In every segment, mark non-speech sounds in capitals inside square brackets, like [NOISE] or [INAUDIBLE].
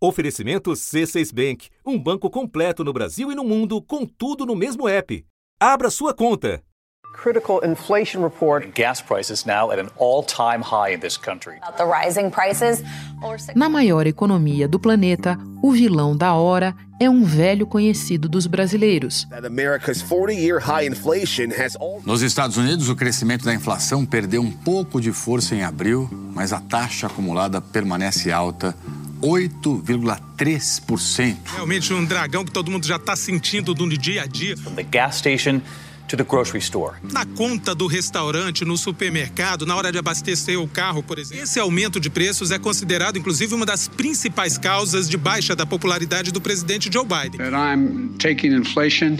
Oferecimento C6 Bank, um banco completo no Brasil e no mundo, com tudo no mesmo app. Abra sua conta. Critical inflation report. Gas prices now at an all-time high in this country. The rising prices. Na maior economia do planeta, o vilão da hora é um velho conhecido dos brasileiros. Nos Estados Unidos, o crescimento da inflação perdeu um pouco de força em abril, mas a taxa acumulada permanece alta 8,3%. Realmente um dragão que todo mundo já está sentindo no dia a dia. From the gas station to the grocery store. Na conta do restaurante, no supermercado, na hora de abastecer o carro, por exemplo. Esse aumento de preços é considerado, inclusive, uma das principais causas de baixa da popularidade do presidente Joe Biden. That I'm taking inflation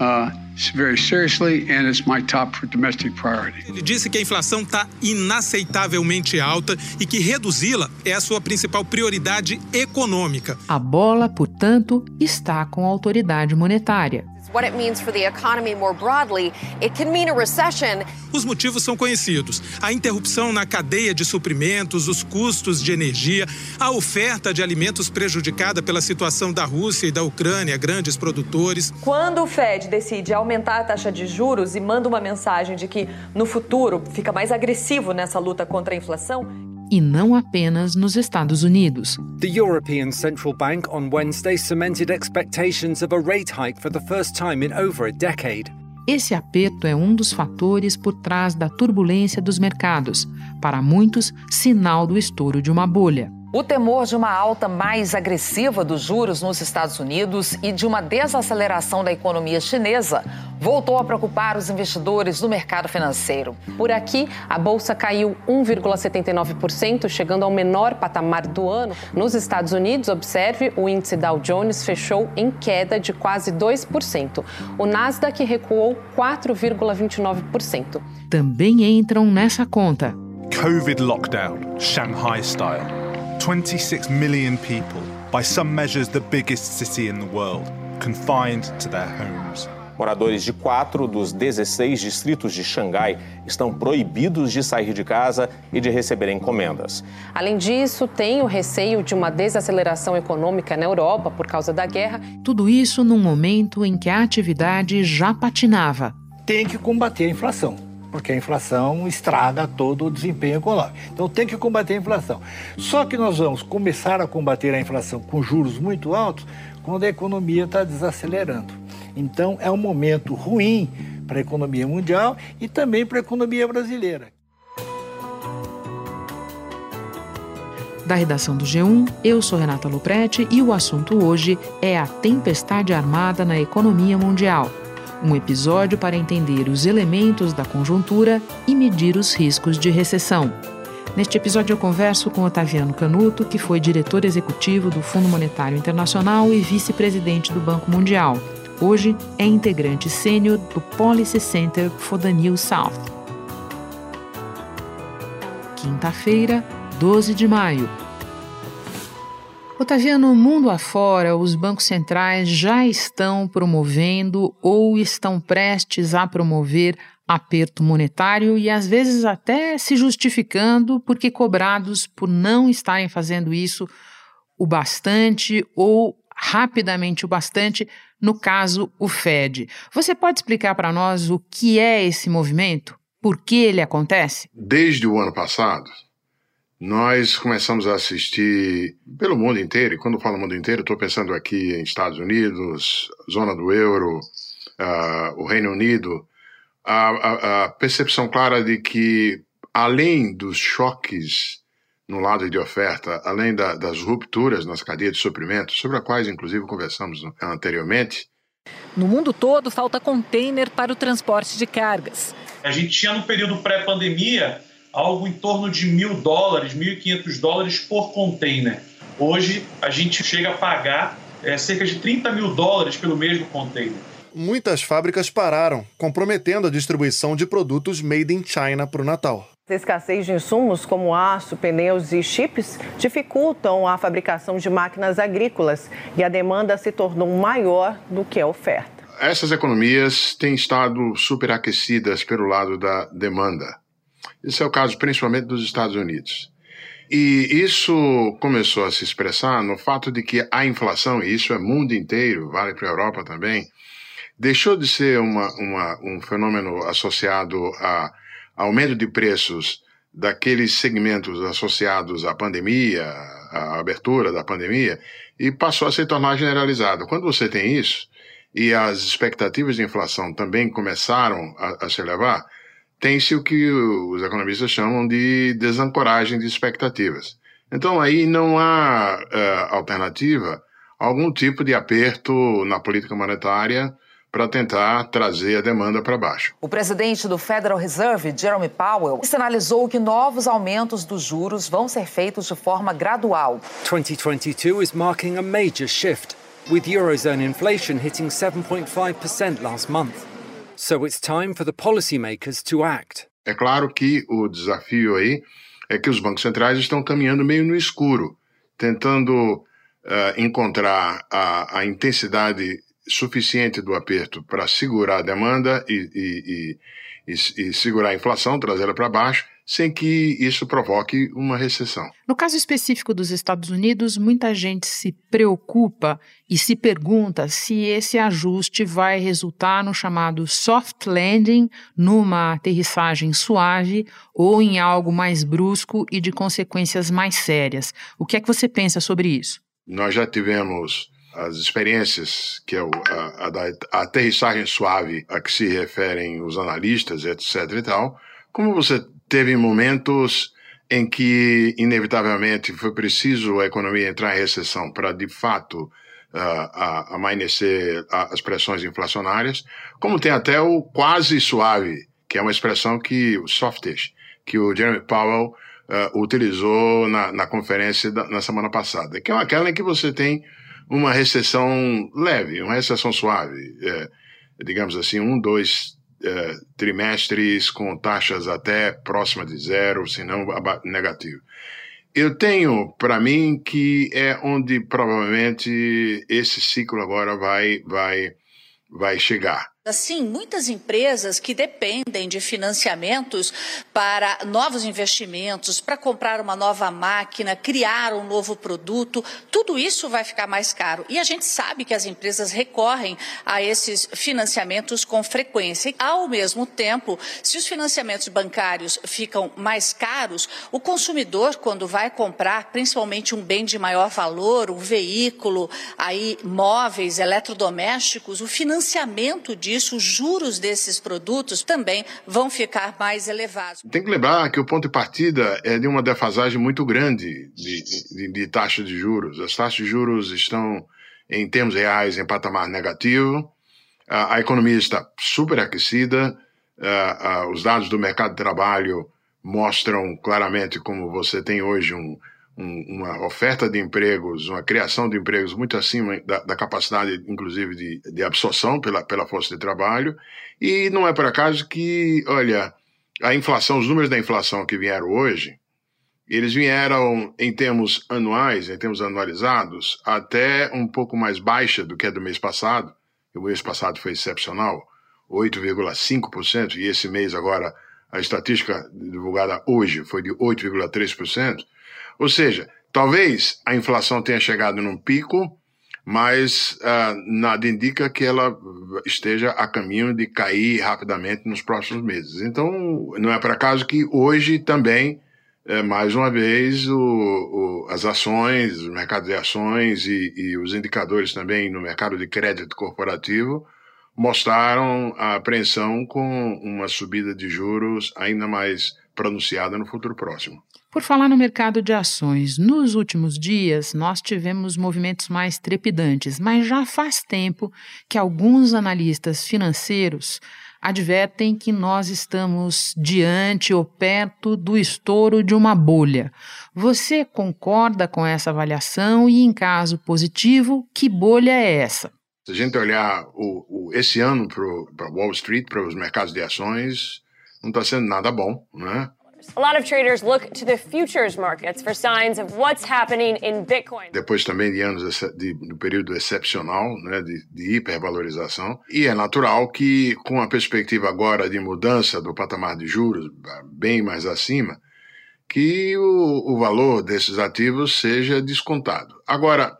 uh, very seriously and it's my top domestic priority. Ele disse que a inflação está inaceitavelmente alta e que reduzi-la é a sua principal prioridade econômica. A bola, portanto, está com a autoridade monetária. What it means for the economy more broadly, it can mean a recession. Os motivos são conhecidos: a interrupção na cadeia de suprimentos, os custos de energia, a oferta de alimentos prejudicada pela situação da Rússia e da Ucrânia, grandes produtores. Quando o Fed decide aumentar a taxa de juros e manda uma mensagem de que no futuro fica mais agressivo nessa luta contra a inflação, e não apenas nos Estados Unidos. The European Central Bank on Wednesday cemented expectations of a rate hike for the first time in over a decade. Esse aperto é um dos fatores por trás da turbulência dos mercados, para muitos, sinal do estouro de uma bolha. O temor de uma alta mais agressiva dos juros nos Estados Unidos e de uma desaceleração da economia chinesa voltou a preocupar os investidores do mercado financeiro. Por aqui, a bolsa caiu 1,79%, chegando ao menor patamar do ano. Nos Estados Unidos, observe, o índice Dow Jones fechou em queda de quase 2%. O Nasdaq recuou 4,29%. Também entram nessa conta. COVID lockdown, Shanghai style. 26 million people, by some measures the biggest city in the world, confined to their homes. Moradores de quatro dos 16 distritos de Xangai estão proibidos de sair de casa e de receber encomendas. Além disso, tem o receio de uma desaceleração econômica na Europa por causa da guerra. Tudo isso num momento em que a atividade já patinava. Tem que combater a inflação porque a inflação estraga todo o desempenho econômico. Então tem que combater a inflação. Só que nós vamos começar a combater a inflação com juros muito altos quando a economia está desacelerando. Então é um momento ruim para a economia mundial e também para a economia brasileira. Da redação do G1, eu sou Renata Luprete e o assunto hoje é a tempestade armada na economia mundial um episódio para entender os elementos da conjuntura e medir os riscos de recessão. Neste episódio, eu converso com Otaviano Canuto, que foi diretor executivo do Fundo Monetário Internacional e vice-presidente do Banco Mundial. Hoje é integrante sênior do Policy Center for the New South. Quinta-feira, 12 de maio. Otaviano, mundo afora, os bancos centrais já estão promovendo ou estão prestes a promover aperto monetário e às vezes até se justificando porque cobrados por não estarem fazendo isso o bastante ou rapidamente o bastante, no caso o Fed. Você pode explicar para nós o que é esse movimento? Por que ele acontece? Desde o ano passado, nós começamos a assistir pelo mundo inteiro, e quando falo mundo inteiro, estou pensando aqui em Estados Unidos, zona do euro, uh, o Reino Unido, a, a, a, percepção clara de que, além dos choques no lado de oferta, além da, das rupturas nas cadeias de suprimentos, sobre as quais, inclusive, conversamos anteriormente. No mundo todo, falta container para o transporte de cargas. A gente tinha no período pré-pandemia algo em torno de mil dólares, 1.500 dólares por container. Hoje a gente chega a pagar é, cerca de 30 mil dólares pelo mesmo container. Muitas fábricas pararam, comprometendo a distribuição de produtos made in China para o Natal. A escassez de insumos como aço, pneus e chips dificultam a fabricação de máquinas agrícolas e a demanda se tornou maior do que a oferta. Essas economias têm estado superaquecidas pelo lado da demanda. Esse é o caso principalmente dos Estados Unidos. E isso começou a se expressar no fato de que a inflação, e isso é mundo inteiro, vale para a Europa também, deixou de ser uma, uma, um fenômeno associado a aumento de preços daqueles segmentos associados à pandemia, à abertura da pandemia, e passou a se tornar generalizado. Quando você tem isso, e as expectativas de inflação também começaram a, a se elevar, tem-se o que os economistas chamam de desancoragem de expectativas. Então aí não há uh, alternativa a algum tipo de aperto na política monetária para tentar trazer a demanda para baixo. O presidente do Federal Reserve, Jeremy Powell, sinalizou que novos aumentos dos juros vão ser feitos de forma gradual. 2022 is marking a major shift, with eurozone inflation hitting 7.5% last month. So it's time for the policymakers to act. É claro que o desafio aí é que os bancos centrais estão caminhando meio no escuro, tentando uh, encontrar a, a, intensidade suficiente do aperto para segurar a demanda e, e, e, e segurar a inflação, trazê-la para baixo, sem que isso provoque uma recessão. No caso específico dos Estados Unidos, muita gente se preocupa e se pergunta se esse ajuste vai resultar no chamado soft landing, numa aterrissagem suave ou em algo mais brusco e de consequências mais sérias. O que é que você pensa sobre isso? Nós já tivemos as experiências, que é a, a da aterrissagem suave a que se referem os analistas, etc. e tal, como você teve momentos em que, inevitavelmente, foi preciso a economia entrar em recessão para, de fato, uh, as pressões inflacionárias, como tem até o quase suave, que é uma expressão que, o softish, que o Jeremy Powell uh, utilizou na, na conferência da, na semana passada, que é aquela em que você tem uma recessão leve, uma recessão suave, é, digamos assim, um, dois, é, trimestres com taxas até próxima de zero, se não negativo. Eu tenho para mim que é onde provavelmente esse ciclo agora vai vai vai chegar. Assim, muitas empresas que dependem de financiamentos para novos investimentos, para comprar uma nova máquina, criar um novo produto, tudo isso vai ficar mais caro. E a gente sabe que as empresas recorrem a esses financiamentos com frequência. Ao mesmo tempo, se os financiamentos bancários ficam mais caros, o consumidor, quando vai comprar, principalmente um bem de maior valor, um veículo, aí móveis, eletrodomésticos, o financiamento disso isso, os juros desses produtos também vão ficar mais elevados. Tem que lembrar que o ponto de partida é de uma defasagem muito grande de, de, de taxa de juros. As taxas de juros estão, em termos reais, em patamar negativo. A, a economia está superaquecida. os dados do mercado de trabalho mostram claramente como você tem hoje um, uma oferta de empregos, uma criação de empregos muito acima da, da capacidade, inclusive, de, de, absorção pela, pela força de trabalho. E não é por acaso que, olha, a inflação, os números da inflação que vieram hoje, eles vieram em termos anuais, em termos anualizados, até um pouco mais baixa do que a do mês passado. O mês passado foi excepcional, 8,5%, e esse mês agora, a estatística divulgada hoje foi de 8,3%. Ou seja, talvez a inflação tenha chegado num pico, mas uh, nada indica que ela esteja a caminho de cair rapidamente nos próximos meses. Então, não é por acaso que hoje também, é, mais uma vez, o, o, as ações, o mercado de ações e, e os indicadores também no mercado de crédito corporativo mostraram a apreensão com uma subida de juros ainda mais pronunciada no futuro próximo. Por falar no mercado de ações, nos últimos dias nós tivemos movimentos mais trepidantes, mas já faz tempo que alguns analistas financeiros advertem que nós estamos diante ou perto do estouro de uma bolha. Você concorda com essa avaliação e, em caso positivo, que bolha é essa? Se a gente olhar o, o esse ano para Wall Street, para os mercados de ações, não está sendo nada bom, né? A lot of traders look to the futures markets for signs of what's happening in Bitcoin. Depois também de anos de, de período excepcional, né, de, de hipervalorização, e é natural que com a perspectiva agora de mudança do patamar de juros bem mais acima, que o, o valor desses ativos seja descontado. Agora,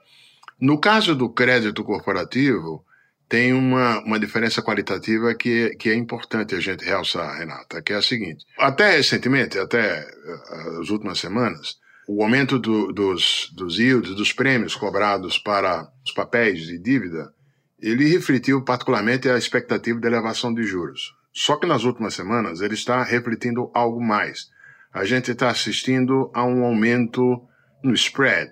no caso do crédito corporativo, tem uma, uma diferença qualitativa que, que é importante a gente realçar, Renata, que é a seguinte. Até recentemente, até eh, as últimas semanas, o aumento do, dos, dos yields, dos prêmios cobrados para os papéis de dívida, ele refletiu particularmente a expectativa de elevação de juros. Só que nas últimas semanas ele está refletindo algo mais. A gente está assistindo a um aumento no spread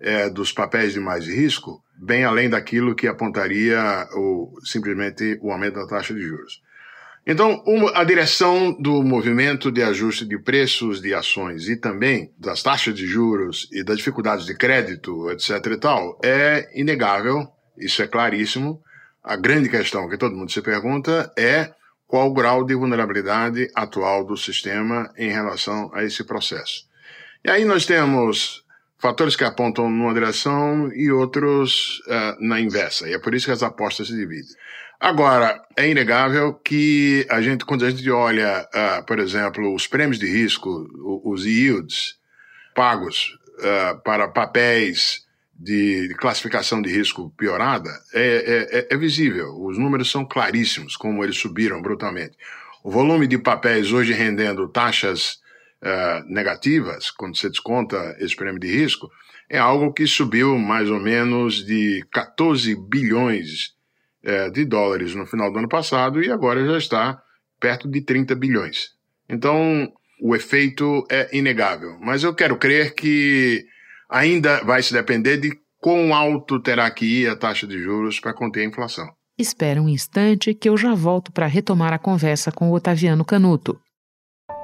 é, dos papéis de mais risco, bem além daquilo que apontaria o, simplesmente o aumento da taxa de juros. Então, a direção do movimento de ajuste de preços de ações e também das taxas de juros e das dificuldades de crédito, etc. e tal, é inegável, isso é claríssimo. A grande questão que todo mundo se pergunta é qual o grau de vulnerabilidade atual do sistema em relação a esse processo. E aí nós temos fatores que apontam numa direção e outros uh, na inversa. E é por isso que as apostas se dividem. Agora, é inegável que a gente, quando a gente olha, uh, por exemplo, os prêmios de risco, os yields pagos uh, para papéis de classificação de risco piorada, é, é, é visível. Os números são claríssimos, como eles subiram brutalmente. O volume de papéis hoje rendendo taxas uh, negativas, quando você desconta esse prêmio de risco, é algo que subiu mais ou menos de 14 bilhões uh, de dólares no final do ano passado e agora já está perto de 30 bilhões. Então, o efeito é inegável. Mas eu quero crer que ainda vai se depender de quão alto terá que ir a taxa de juros para conter a inflação. Espera um instante que eu já volto para retomar a conversa com o Otaviano Canuto.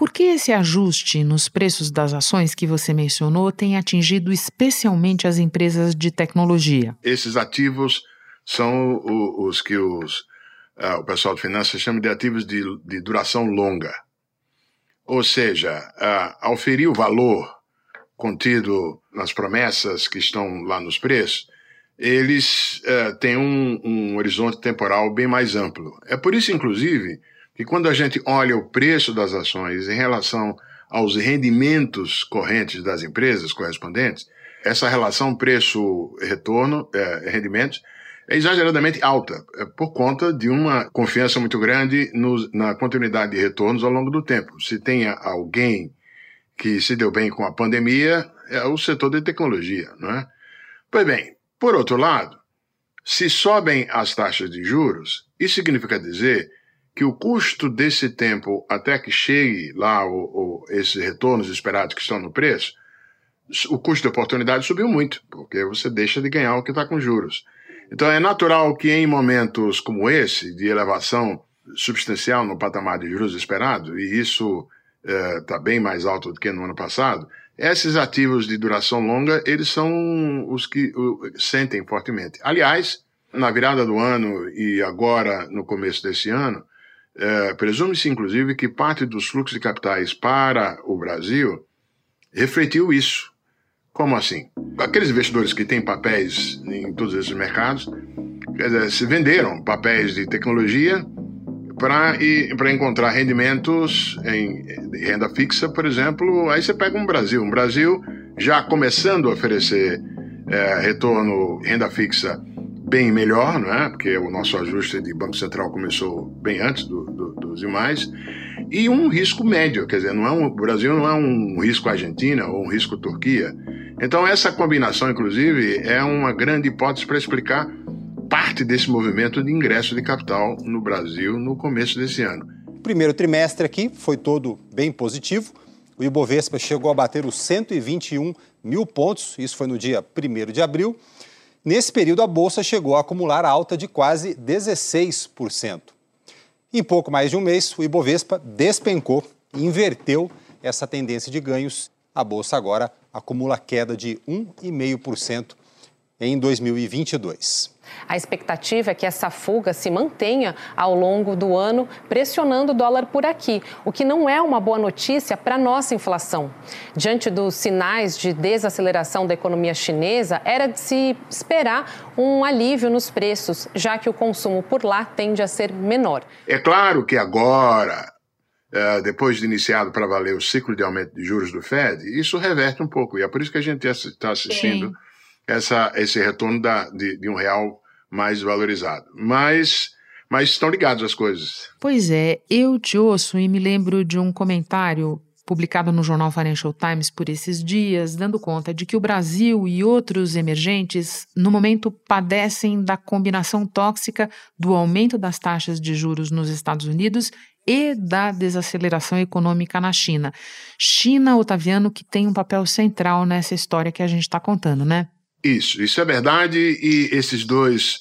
Por que esse ajuste nos preços das ações que você mencionou tem atingido especialmente as empresas de tecnologia? Esses ativos são os que os, uh, o pessoal de finanças chama de ativos de, de duração longa. Ou seja, uh, ao ferir o valor contido nas promessas que estão lá nos preços, eles uh, têm um, um horizonte temporal bem mais amplo. É por isso, inclusive, que quando a gente olha o preço das ações em relação aos rendimentos correntes das empresas correspondentes, essa relação preço-retorno, é, rendimentos, é exageradamente alta, é por conta de uma confiança muito grande no, na continuidade de retornos ao longo do tempo. Se tem alguém que se deu bem com a pandemia, é o setor de tecnologia, não é? Pois bem, por outro lado, se sobem as taxas de juros, isso significa dizer que o custo desse tempo até que chegue lá o, o, esses retornos esperados que estão no preço, o custo de oportunidade subiu muito, porque você deixa de ganhar o que está com juros. Então é natural que em momentos como esse, de elevação substancial no patamar de juros esperado, e isso está é, bem mais alto do que no ano passado, esses ativos de duração longa, eles são os que sentem fortemente. Aliás, na virada do ano e agora no começo desse ano, é, Presume-se, inclusive, que parte dos fluxos de capitais para o Brasil refletiu isso. Como assim? Aqueles investidores que têm papéis em todos esses mercados dizer, se venderam papéis de tecnologia para encontrar rendimentos em renda fixa, por exemplo. Aí você pega um Brasil. Um Brasil já começando a oferecer é, retorno renda fixa bem melhor, não é? porque o nosso ajuste de Banco Central começou bem antes do, do, dos demais, e um risco médio, quer dizer, não é um, o Brasil não é um risco Argentina ou um risco Turquia. Então, essa combinação, inclusive, é uma grande hipótese para explicar parte desse movimento de ingresso de capital no Brasil no começo desse ano. O primeiro trimestre aqui foi todo bem positivo. O Ibovespa chegou a bater os 121 mil pontos, isso foi no dia 1 de abril. Nesse período, a bolsa chegou a acumular alta de quase 16%. Em pouco mais de um mês, o Ibovespa despencou e inverteu essa tendência de ganhos, a bolsa agora acumula queda de 1,5% em 2022. A expectativa é que essa fuga se mantenha ao longo do ano, pressionando o dólar por aqui, o que não é uma boa notícia para a nossa inflação. Diante dos sinais de desaceleração da economia chinesa, era de se esperar um alívio nos preços, já que o consumo por lá tende a ser menor. É claro que agora, eh, depois de iniciado para valer o ciclo de aumento de juros do Fed, isso reverte um pouco. E é por isso que a gente está assistindo essa, esse retorno da, de, de um real mais valorizado. Mas, mas estão ligados as coisas. Pois é, eu te ouço e me lembro de um comentário publicado no jornal Financial Times por esses dias, dando conta de que o Brasil e outros emergentes, no momento, padecem da combinação tóxica do aumento das taxas de juros nos Estados Unidos e da desaceleração econômica na China. China, Otaviano, que tem um papel central nessa história que a gente está contando, né? Isso, isso é verdade e esses dois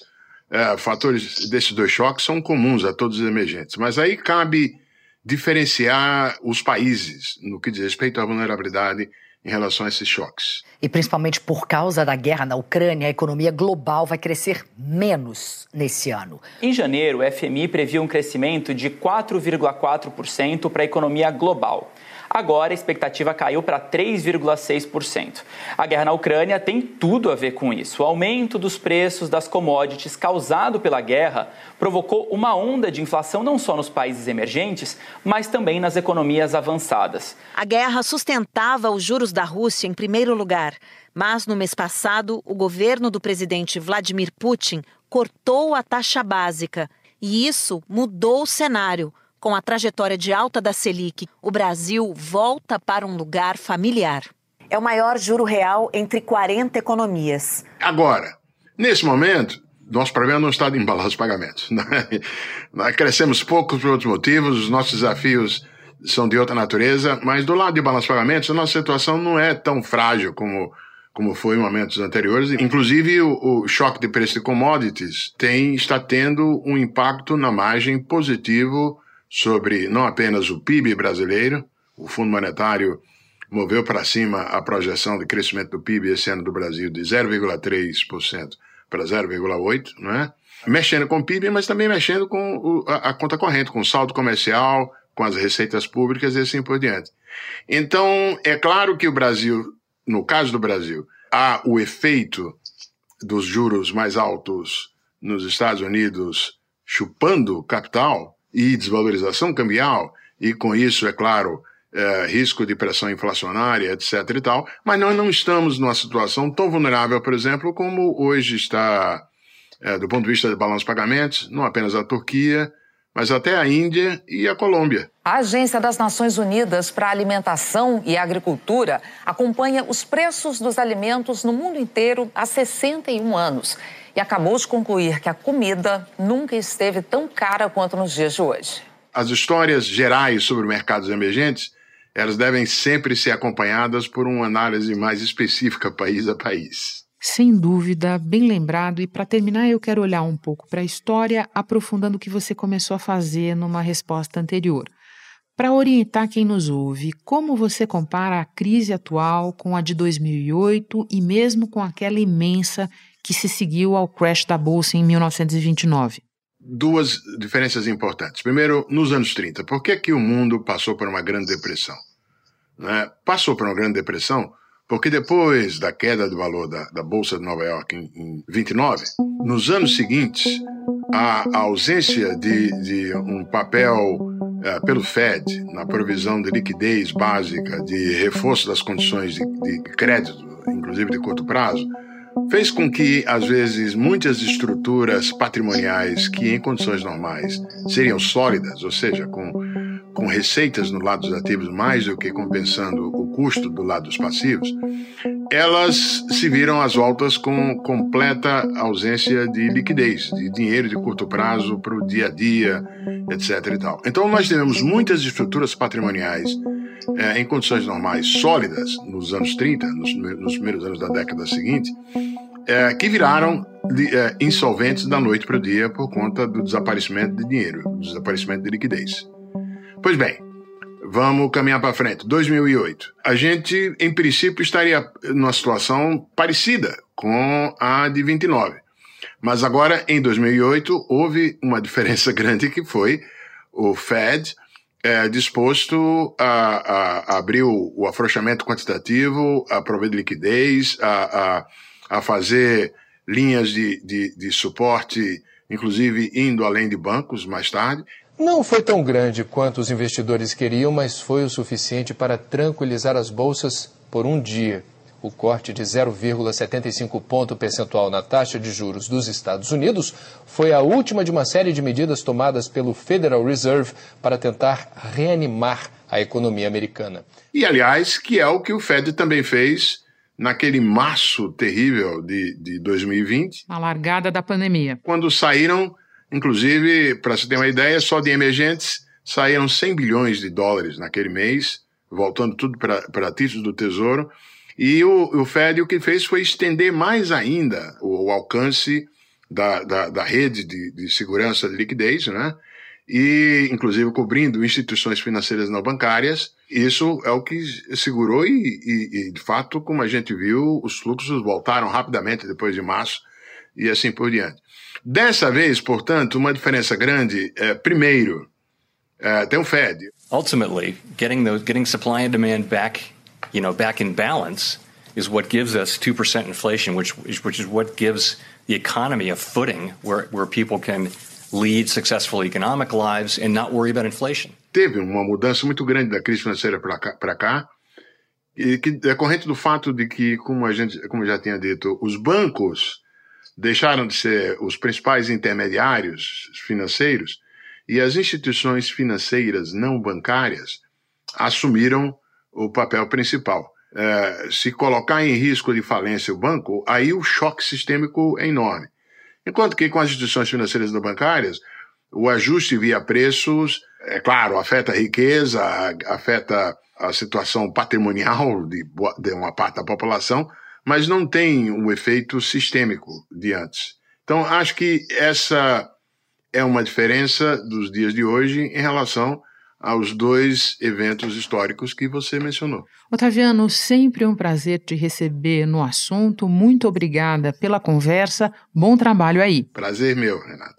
é, fatores desses dois choques são comuns a todos os emergentes. Mas aí cabe diferenciar os países no que diz respeito à vulnerabilidade em relação a esses choques. E principalmente por causa da guerra na Ucrânia, a economia global vai crescer menos nesse ano. Em janeiro, o FMI previu um crescimento de 4,4% para a economia global. Agora a expectativa caiu para 3,6%. A guerra na Ucrânia tem tudo a ver com isso. O aumento dos preços das commodities causado pela guerra provocou uma onda de inflação não só nos países emergentes, mas também nas economias avançadas. A guerra sustentava os juros da Rússia em primeiro lugar, mas no mês passado, o governo do presidente Vladimir Putin cortou a taxa básica. E isso mudou o cenário. Com a trajetória de alta da Selic, o Brasil volta para um lugar familiar. É o maior juro real entre 40 economias. Agora, nesse momento, nosso problema não está em embalar os pagamentos. [LAUGHS] Nós crescemos pouco por outros motivos, os nossos desafios são de outra natureza, mas do lado de balanço de pagamentos, a nossa situação não é tão frágil como, como foi em momentos anteriores. Inclusive, o, o choque de preço de commodities tem, está tendo um impacto na margem positivo sobre não apenas o PIB brasileiro, o Fundo Monetário moveu para cima a projeção de crescimento do PIB esse ano do Brasil de 0,3% para 0,8%, não é? mexendo com o PIB, mas também mexendo com o, a, a, conta corrente, com o saldo comercial, com as receitas públicas e assim por diante. Então, é claro que o Brasil, no caso do Brasil, há o efeito dos juros mais altos nos Estados Unidos chupando capital, e desvalorização cambial, e com isso, é claro, é, risco de pressão inflacionária, etc. e tal, mas nós não estamos numa situação tão vulnerável, por exemplo, como hoje está, é, do ponto de vista de balanço de pagamentos, não apenas a Turquia, mas até a Índia e a Colômbia. A Agência das Nações Unidas para a Alimentação e Agricultura acompanha os preços dos alimentos no mundo inteiro há 61 anos e acabou de concluir que a comida nunca esteve tão cara quanto nos dias de hoje. As histórias gerais sobre mercados emergentes, elas devem sempre ser acompanhadas por uma análise mais específica país a país. Sem dúvida, bem lembrado. E para terminar, eu quero olhar um pouco para a história, aprofundando o que você começou a fazer numa resposta anterior. Para orientar quem nos ouve, como você compara a crise atual com a de 2008 e mesmo com aquela imensa que se seguiu ao crash da bolsa em 1929? Duas diferenças importantes. Primeiro, nos anos 30, por que, que o mundo passou por uma grande depressão? Né? Passou por uma grande depressão porque depois da queda do valor da, da Bolsa de Nova York em, em 29, nos anos seguintes, a, a ausência de, de, um papel uh, pelo Fed na provisão de liquidez básica, de reforço das condições de, de crédito, inclusive de curto prazo, fez com que, às vezes, muitas estruturas patrimoniais que, em condições normais, seriam sólidas, ou seja, com, com receitas no lado dos ativos mais do que compensando o custo do lado dos passivos, elas se viram às voltas com completa ausência de liquidez, de dinheiro de curto prazo para o dia a dia, etc. E tal. Então, nós tivemos muitas estruturas patrimoniais é, em condições normais sólidas nos anos 30, nos, nos primeiros anos da década seguinte, é, que viraram é, insolventes da noite para o dia por conta do desaparecimento de dinheiro, do desaparecimento de liquidez. Pois bem, Vamos caminhar para frente. 2008. A gente, em princípio, estaria numa situação parecida com a de 29. Mas agora, em 2008, houve uma [LAUGHS] diferença grande que foi o Fed é, disposto a, a, a abrir o, o, afrouxamento quantitativo, a prover de liquidez, a, a, a fazer linhas de, de, de suporte, inclusive indo além de bancos mais tarde. Não foi tão grande quanto os investidores queriam, mas foi o suficiente para tranquilizar as bolsas por um dia. O corte de 0,75 ponto percentual na taxa de juros dos Estados Unidos foi a última de uma série de medidas tomadas pelo Federal Reserve para tentar reanimar a economia americana. E, aliás, que é o que o Fed também fez naquele março terrível de, de 2020. A largada da pandemia. Quando saíram, inclusive, para se ter uma ideia, só de emergentes saíram 100 bilhões de dólares naquele mês, voltando tudo para títulos do Tesouro. E o, o Fed o que fez foi estender mais ainda o, o alcance da, da, da rede de, de, segurança de liquidez, né? E, inclusive, cobrindo instituições financeiras não bancárias. Isso é o que segurou e, e, e, de fato, como a gente viu, os fluxos voltaram rapidamente depois de março e assim por diante. Dessa vez, portanto, uma diferença grande, é, primeiro, é, tem o Fed. Ultimately, getting, the, getting supply and demand back you know, back in balance is what gives us 2% inflation, which, which is what gives the economy a footing where, where people can lead successful economic lives and not worry about inflation. Teve uma mudança muito grande da crise financeira para cá, cá e que decorrente do fato de que, como a gente, como já tinha dito, os bancos deixaram de ser os principais intermediários financeiros e as instituições financeiras não bancárias assumiram o papel principal. É, se colocar em risco de falência o banco, aí o choque sistêmico é enorme. Enquanto que com as instituições financeiras não bancárias, o ajuste via preços, é claro, afeta a riqueza, afeta a situação patrimonial de, de uma parte da população, mas não tem um efeito sistêmico de antes. Então, acho que essa é uma diferença dos dias de hoje em relação aos dois eventos históricos que você mencionou. Otaviano, sempre um prazer te receber no assunto. Muito obrigada pela conversa. Bom trabalho aí. Prazer meu, Renata.